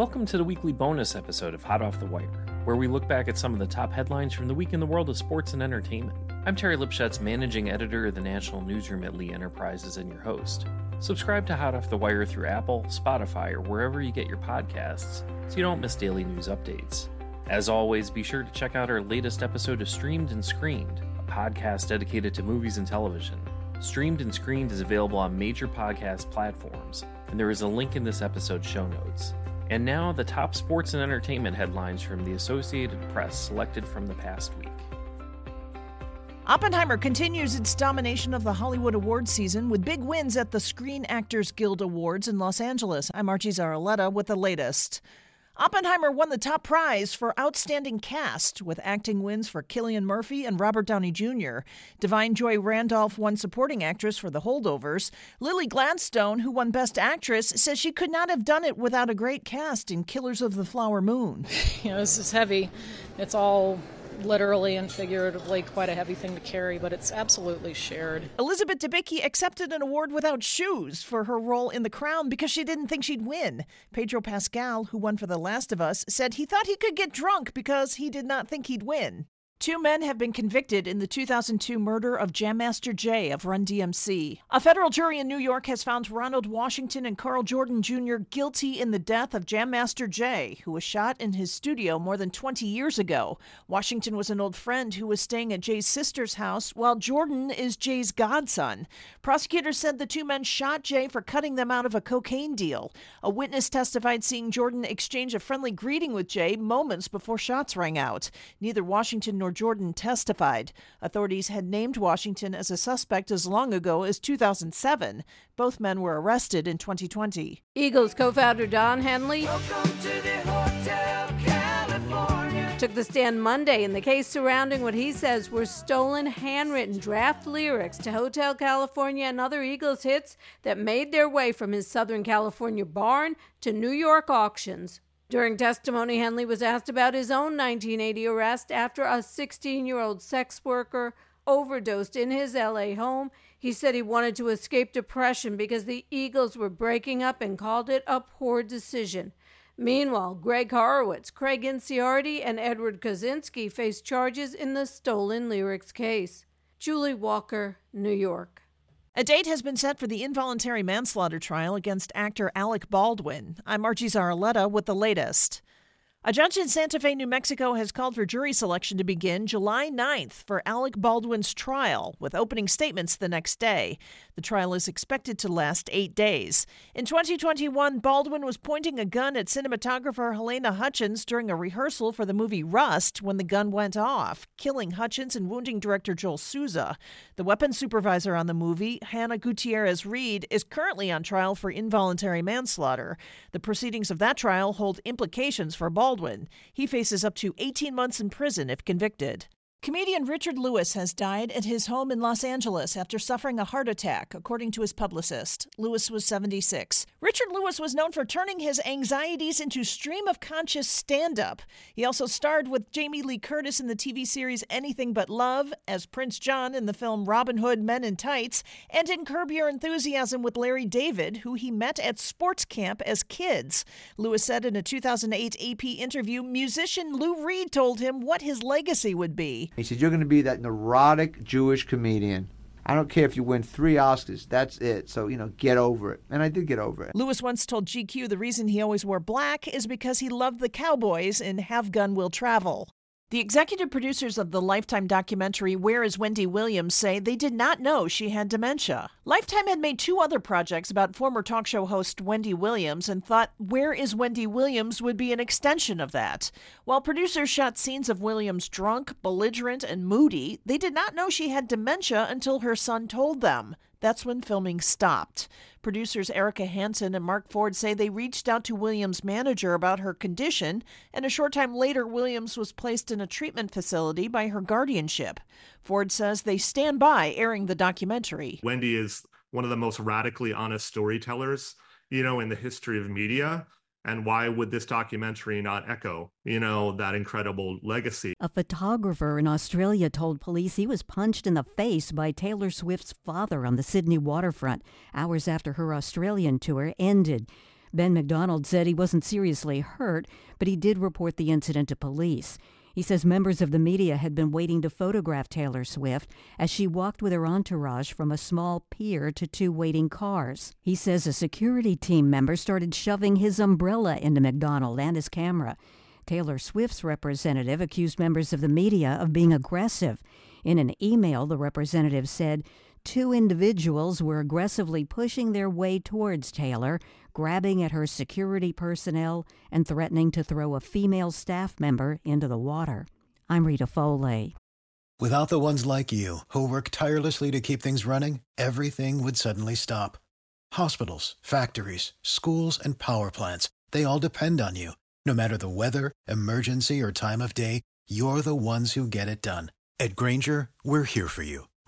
Welcome to the weekly bonus episode of Hot Off the Wire, where we look back at some of the top headlines from the week in the world of sports and entertainment. I'm Terry Lipshetz, managing editor of the National Newsroom at Lee Enterprises, and your host. Subscribe to Hot Off the Wire through Apple, Spotify, or wherever you get your podcasts so you don't miss daily news updates. As always, be sure to check out our latest episode of Streamed and Screened, a podcast dedicated to movies and television. Streamed and Screened is available on major podcast platforms, and there is a link in this episode's show notes. And now, the top sports and entertainment headlines from the Associated Press selected from the past week. Oppenheimer continues its domination of the Hollywood awards season with big wins at the Screen Actors Guild Awards in Los Angeles. I'm Archie Zaraletta with the latest. Oppenheimer won the top prize for Outstanding Cast with acting wins for Cillian Murphy and Robert Downey Jr. Da'Vine Joy Randolph won Supporting Actress for The Holdovers. Lily Gladstone, who won Best Actress, says she could not have done it without a great cast in Killers of the Flower Moon. You know, this is heavy. It's all literally and figuratively quite a heavy thing to carry, but it's absolutely shared. Elizabeth Debicki accepted an award without shoes for her role in The Crown because she didn't think she'd win. Pedro Pascal, who won for The Last of Us, said he thought he could get drunk because he did not think he'd win. Two men have been convicted in the 2002 murder of Jam Master Jay of Run DMC. A federal jury in New York has found Ronald Washington and Carl Jordan Jr. guilty in the death of Jam Master Jay, who was shot in his studio more than 20 years ago. Washington was an old friend who was staying at Jay's sister's house, while Jordan is Jay's godson. Prosecutors said the two men shot Jay for cutting them out of a cocaine deal. A witness testified seeing Jordan exchange a friendly greeting with Jay moments before shots rang out. Neither Washington nor Jordan testified. Authorities had named Washington as a suspect as long ago as 2007. Both men were arrested in 2020. Eagles co founder Don Henley took the stand Monday in the case surrounding what he says were stolen handwritten draft lyrics to Hotel California and other Eagles hits that made their way from his Southern California barn to New York auctions. During testimony, Henley was asked about his own 1980 arrest after a 16 year old sex worker overdosed in his LA home. He said he wanted to escape depression because the Eagles were breaking up and called it a poor decision. Meanwhile, Greg Horowitz, Craig Inciardi, and Edward Kosinski face charges in the stolen lyrics case. Julie Walker, New York. A date has been set for the involuntary manslaughter trial against actor Alec Baldwin. I'm Archie Zaraletta with the latest. A judge in Santa Fe, New Mexico has called for jury selection to begin July 9th for Alec Baldwin's trial, with opening statements the next day. The trial is expected to last eight days. In 2021, Baldwin was pointing a gun at cinematographer Halyna Hutchins during a rehearsal for the movie Rust when the gun went off, killing Hutchins and wounding director Joel Souza. The weapons supervisor on the movie, Hannah Gutierrez Reed, is currently on trial for involuntary manslaughter. The proceedings of that trial hold implications for Baldwin. Baldwin. He faces up to 18 months in prison if convicted. Comedian Richard Lewis has died at his home in Los Angeles after suffering a heart attack, according to his publicist. Lewis was 76. Richard Lewis was known for turning his anxieties into stream of conscious stand up. He also starred with Jamie Lee Curtis in the TV series Anything But Love, as Prince John in the film Robin Hood Men in Tights, and in Curb Your Enthusiasm with Larry David, who he met at sports camp as kids. Lewis said in a 2008 AP interview musician Lou Reed told him what his legacy would be. He said, You're going to be that neurotic Jewish comedian. I don't care if you win three Oscars. That's it. So, you know, get over it. And I did get over it. Lewis once told GQ the reason he always wore black is because he loved the Cowboys in Have Gun Will Travel. The executive producers of the Lifetime documentary Where is Wendy Williams say they did not know she had dementia. Lifetime had made two other projects about former talk show host Wendy Williams and thought Where is Wendy Williams would be an extension of that. While producers shot scenes of Williams drunk, belligerent, and moody, they did not know she had dementia until her son told them. That's when filming stopped. Producers Erica Hansen and Mark Ford say they reached out to Williams' manager about her condition, and a short time later, Williams was placed in a treatment facility by her guardianship. Ford says they stand by airing the documentary. Wendy is one of the most radically honest storytellers, you know, in the history of media and why would this documentary not echo you know that incredible legacy? A photographer in australia told police he was punched in the face by taylor swift's father on the sydney waterfront hours after her australian tour ended. Ben mcdonald said he wasn't seriously hurt but he did report the incident to police he says members of the media had been waiting to photograph Taylor Swift as she walked with her entourage from a small pier to two waiting cars. He says a security team member started shoving his umbrella into McDonald and his camera. Taylor Swift's representative accused members of the media of being aggressive. In an email, the representative said, Two individuals were aggressively pushing their way towards Taylor, grabbing at her security personnel and threatening to throw a female staff member into the water. I'm Rita Foley. Without the ones like you, who work tirelessly to keep things running, everything would suddenly stop. Hospitals, factories, schools, and power plants, they all depend on you. No matter the weather, emergency, or time of day, you're the ones who get it done. At Grainger, we're here for you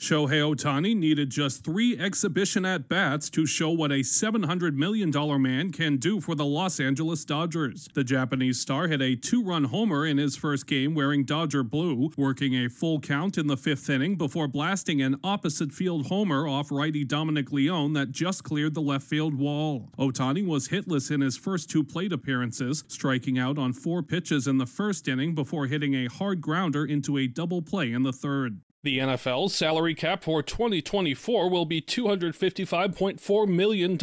Shohei Ohtani needed just three exhibition at bats to show what a $700 million man can do for the Los Angeles Dodgers. The Japanese star hit a two run homer in his first game wearing Dodger blue, working a full count in the fifth inning before blasting an opposite field homer off righty Dominic Leone that just cleared the left field wall. Ohtani was hitless in his first two plate appearances, striking out on four pitches in the first inning before hitting a hard grounder into a double play in the third. The NFL's salary cap for 2024 will be $255.4 million,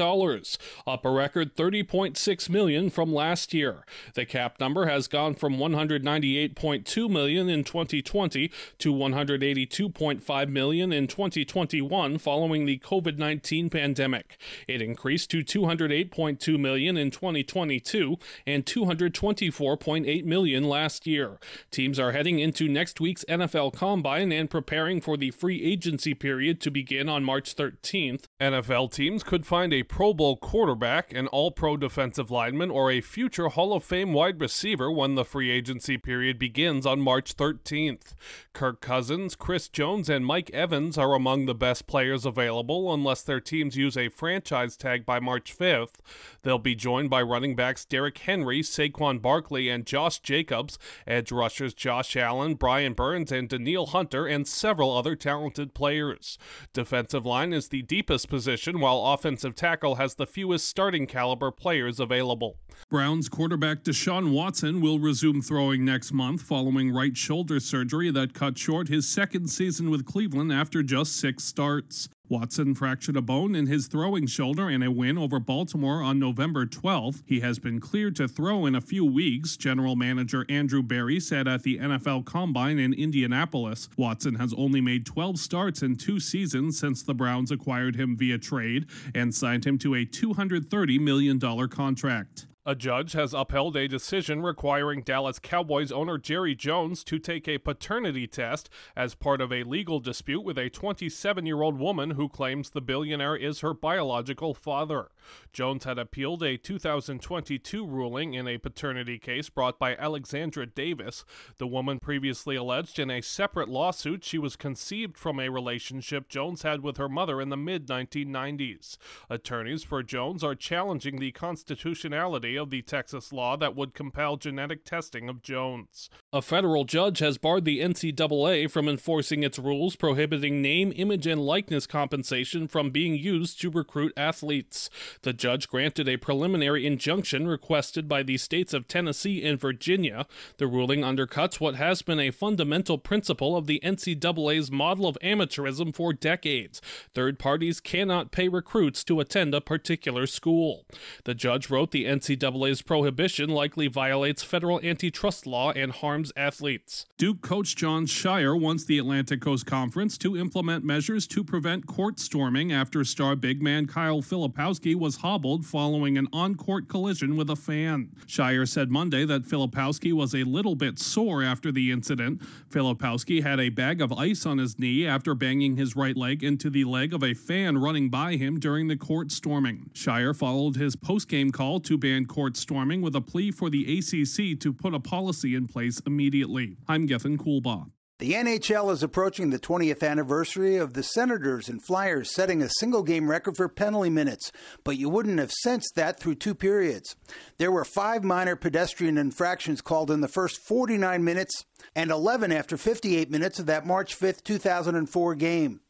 up a record 30.6 million from last year. The cap number has gone from 198.2 million in 2020 to 182.5 million in 2021 following the COVID-19 pandemic. It increased to 208.2 million in 2022 and 224.8 million last year. Teams are heading into next week's NFL Combine and preparing for the free agency period to begin on March 13th. NFL teams could find a Pro Bowl quarterback, an All Pro defensive lineman, or a future Hall of Fame wide receiver when the free agency period begins on March 13th. Kirk Cousins, Chris Jones, and Mike Evans are among the best players available unless their teams use a franchise tag by March 5th. They'll be joined by running backs Derrick Henry, Saquon Barkley, and Josh Jacobs, edge rushers Josh Allen, Brian Burns, and Danielle Hunter, and several other talented players. Defensive line is the deepest position, while offensive tackle has the fewest starting caliber players available. Browns quarterback Deshaun Watson will resume throwing next month following right shoulder surgery that cut short his second season with Cleveland after just six starts. Watson fractured a bone in his throwing shoulder in a win over Baltimore on November 12th. He has been cleared to throw in a few weeks, General Manager Andrew Berry said at the NFL Combine in Indianapolis. Watson has only made 12 starts in two seasons since the Browns acquired him via trade and signed him to a $230 million contract. A judge has upheld a decision requiring Dallas Cowboys owner Jerry Jones to take a paternity test as part of a legal dispute with a 27 year old woman who claims the billionaire is her biological father. Jones had appealed a 2022 ruling in a paternity case brought by Alexandra Davis. The woman previously alleged in a separate lawsuit she was conceived from a relationship Jones had with her mother in the mid 1990s. Attorneys for Jones are challenging the constitutionality of the Texas law that would compel genetic testing of Jones. A federal judge has barred the NCAA from enforcing its rules prohibiting name, image, and likeness compensation from being used to recruit athletes. The judge granted a preliminary injunction requested by the states of Tennessee and Virginia. The ruling undercuts what has been a fundamental principle of the NCAA's model of amateurism for decades. Third parties cannot pay recruits to attend a particular school. The judge wrote the NCAA's prohibition likely violates federal antitrust law and harms athletes. Duke coach Jon Scheyer wants the Atlantic Coast Conference to implement measures to prevent court storming after star big man Kyle Filipowski was hobbled following an on court collision with a fan. Scheyer said Monday that Filipowski was a little bit sore after the incident. Filipowski had a bag of ice on his knee after banging his right leg into the leg of a fan running by him during the court storming. Shire followed his post-game call to ban court storming with a plea for the ACC to put a policy in place immediately. I'm Gethin Coolbaugh. The NHL is approaching the 20th anniversary of the Senators and Flyers setting a single game record for penalty minutes, but you wouldn't have sensed that through two periods. There were five minor pedestrian infractions called in the first 49 minutes and 11 after 58 minutes of that March 5, 2004 game.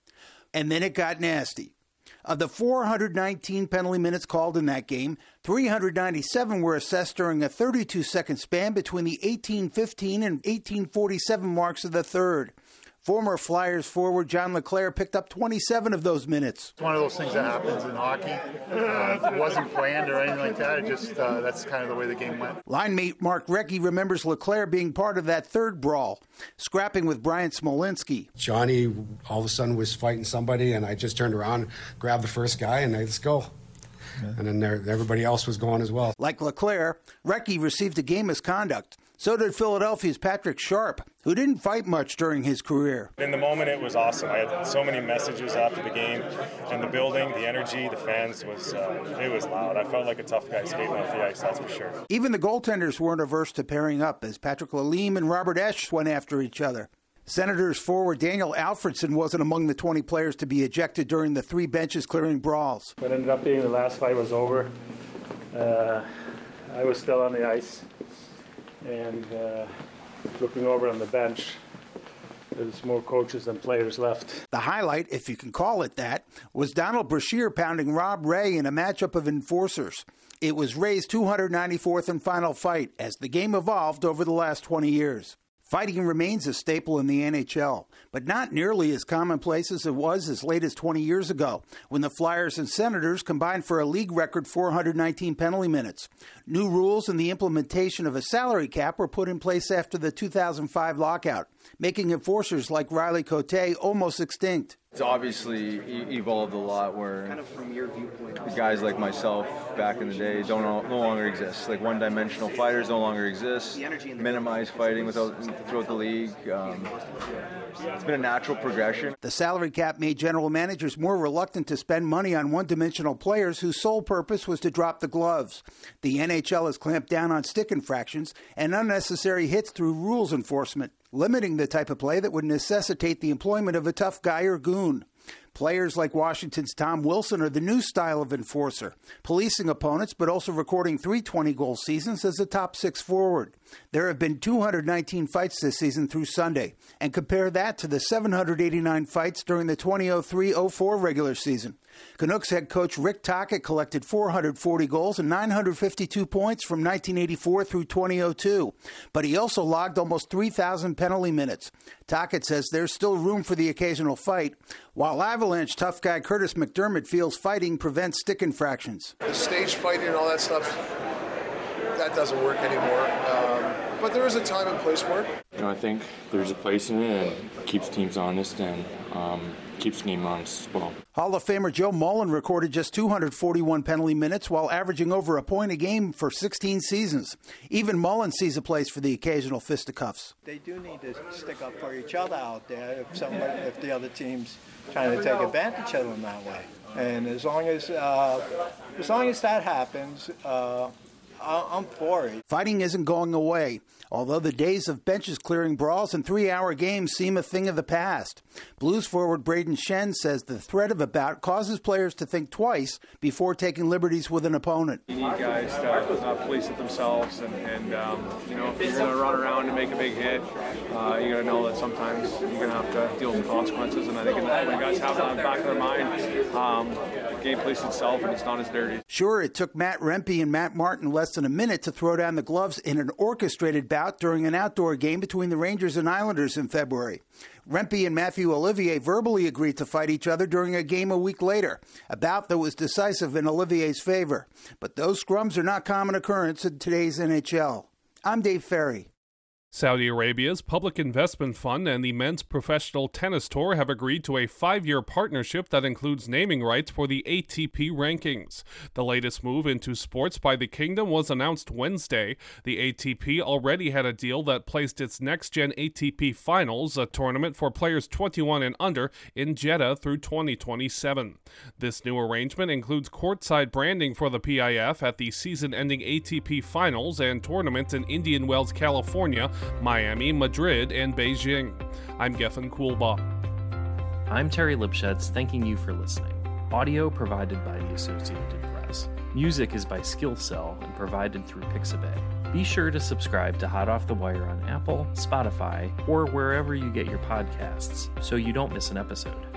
And then it got nasty. Of the 419 penalty minutes called in that game, 397 were assessed during a 32 second span between the 1815 and 1847 marks of the third. Former Flyers forward John LeClair picked up 27 of those minutes. It's one of those things that happens in hockey. Uh, it wasn't planned or anything like that. It just uh, that's kind of the way the game went. Line mate Mark Recchi remembers LeClair being part of that third brawl, scrapping with Bryan Smolinski. Johnny all of a sudden was fighting somebody, and I just turned around, grabbed the first guy, and I, let's go. Yeah. And then there, everybody else was going as well. Like LeClair, Recchi received a game misconduct. So did Philadelphia's Patrick Sharp, who didn't fight much during his career. In the moment, it was awesome. I had so many messages after the game, and the building, the energy, the fans was uh, it was loud. I felt like a tough guy skating off the ice, that's for sure. Even the goaltenders weren't averse to pairing up as Patrick Lalime and Robert Esche went after each other. Senators forward Daniel Alfredsson wasn't among the 20 players to be ejected during the three benches clearing brawls. What ended up being the last fight was over. Uh, I was still on the ice and uh, looking over on the bench, there's more coaches than players left. The highlight, if you can call it that, was Donald Brashear pounding Rob Ray in a matchup of enforcers. It was Ray's 294th and final fight as the game evolved over the last 20 years. Fighting remains a staple in the NHL, but not nearly as commonplace as it was as late as 20 years ago, when the Flyers and Senators combined for a league record 419 penalty minutes. New rules and the implementation of a salary cap were put in place after the 2005 lockout, making enforcers like Riley Cote almost extinct. It's obviously evolved a lot where the guys like myself back in the day don't no longer exist. Like one-dimensional fighters no longer exist. Minimize fighting without throughout the league. Um, it's been a natural progression. The salary cap made general managers more reluctant to spend money on one-dimensional players whose sole purpose was to drop the gloves. The NHL has clamped down on stick infractions and unnecessary hits through rules enforcement limiting the type of play that would necessitate the employment of a tough guy or goon. Players like Washington's Tom Wilson are the new style of enforcer, policing opponents but also recording 320 goal seasons as a top six forward. There have been 219 fights this season through Sunday, and compare that to the 789 fights during the 2003 04 regular season. Canucks head coach Rick Tocchet collected 440 goals and 952 points from 1984 through 2002, but he also logged almost 3,000 penalty minutes. Tocchet says there's still room for the occasional fight, while Avalanche tough guy Kurtis MacDermid feels fighting prevents stick infractions. The stage fighting and all that stuff, that doesn't work anymore. Um, but there is a time and place for it. You know, I think there's a place in it and keeps teams honest and um, keeps game honest as well. Hall of Famer Joe Mullen recorded just 241 penalty minutes while averaging over a point a game for 16 seasons. Even Mullen sees a place for the occasional fisticuffs. They do need to stick up for each other out there if somebody, if the other team's trying to take advantage of them that way. And as long as uh, as long as that happens, uh, I'm for it. Fighting isn't going away, although the days of benches clearing brawls and three hour games seem a thing of the past. Blues forward Brayden Schenn says the threat of a bout causes players to think twice before taking liberties with an opponent. You need guys to uh, police it themselves, and, and um, you know, if you're going to run around and make a big hit, uh, you got to know that sometimes you're going to have to deal with the consequences. And I think when guys have that in the back of their mind, um, the game police itself, and it's not as dirty. Sure, it took Matt Rempe and Matt Martin less than a minute minute to throw down the gloves in an orchestrated bout during an outdoor game between the Rangers and Islanders in February. Rempe and Matthew Olivier verbally agreed to fight each other during a game a week later, a bout that was decisive in Olivier's favor. But those scrums are not common occurrence in today's NHL. I'm Dave Ferry. Saudi Arabia's Public Investment Fund and the Men's Professional Tennis Tour have agreed to a five year partnership that includes naming rights for the ATP rankings. The latest move into sports by the Kingdom was announced Wednesday. The ATP already had a deal that placed its next gen ATP Finals, a tournament for players 21 and under, in Jeddah through 2027. This new arrangement includes courtside branding for the PIF at the season ending ATP Finals and tournaments in Indian Wells, California Miami, Madrid, and Beijing. I'm Gethin Coolbaugh. I'm Terry Lipshetz, thanking you for listening. Audio provided by the Associated Press. Music is by Skillcell and provided through Pixabay. Be sure to subscribe to Hot Off the Wire on Apple, Spotify, or wherever you get your podcasts so you don't miss an episode.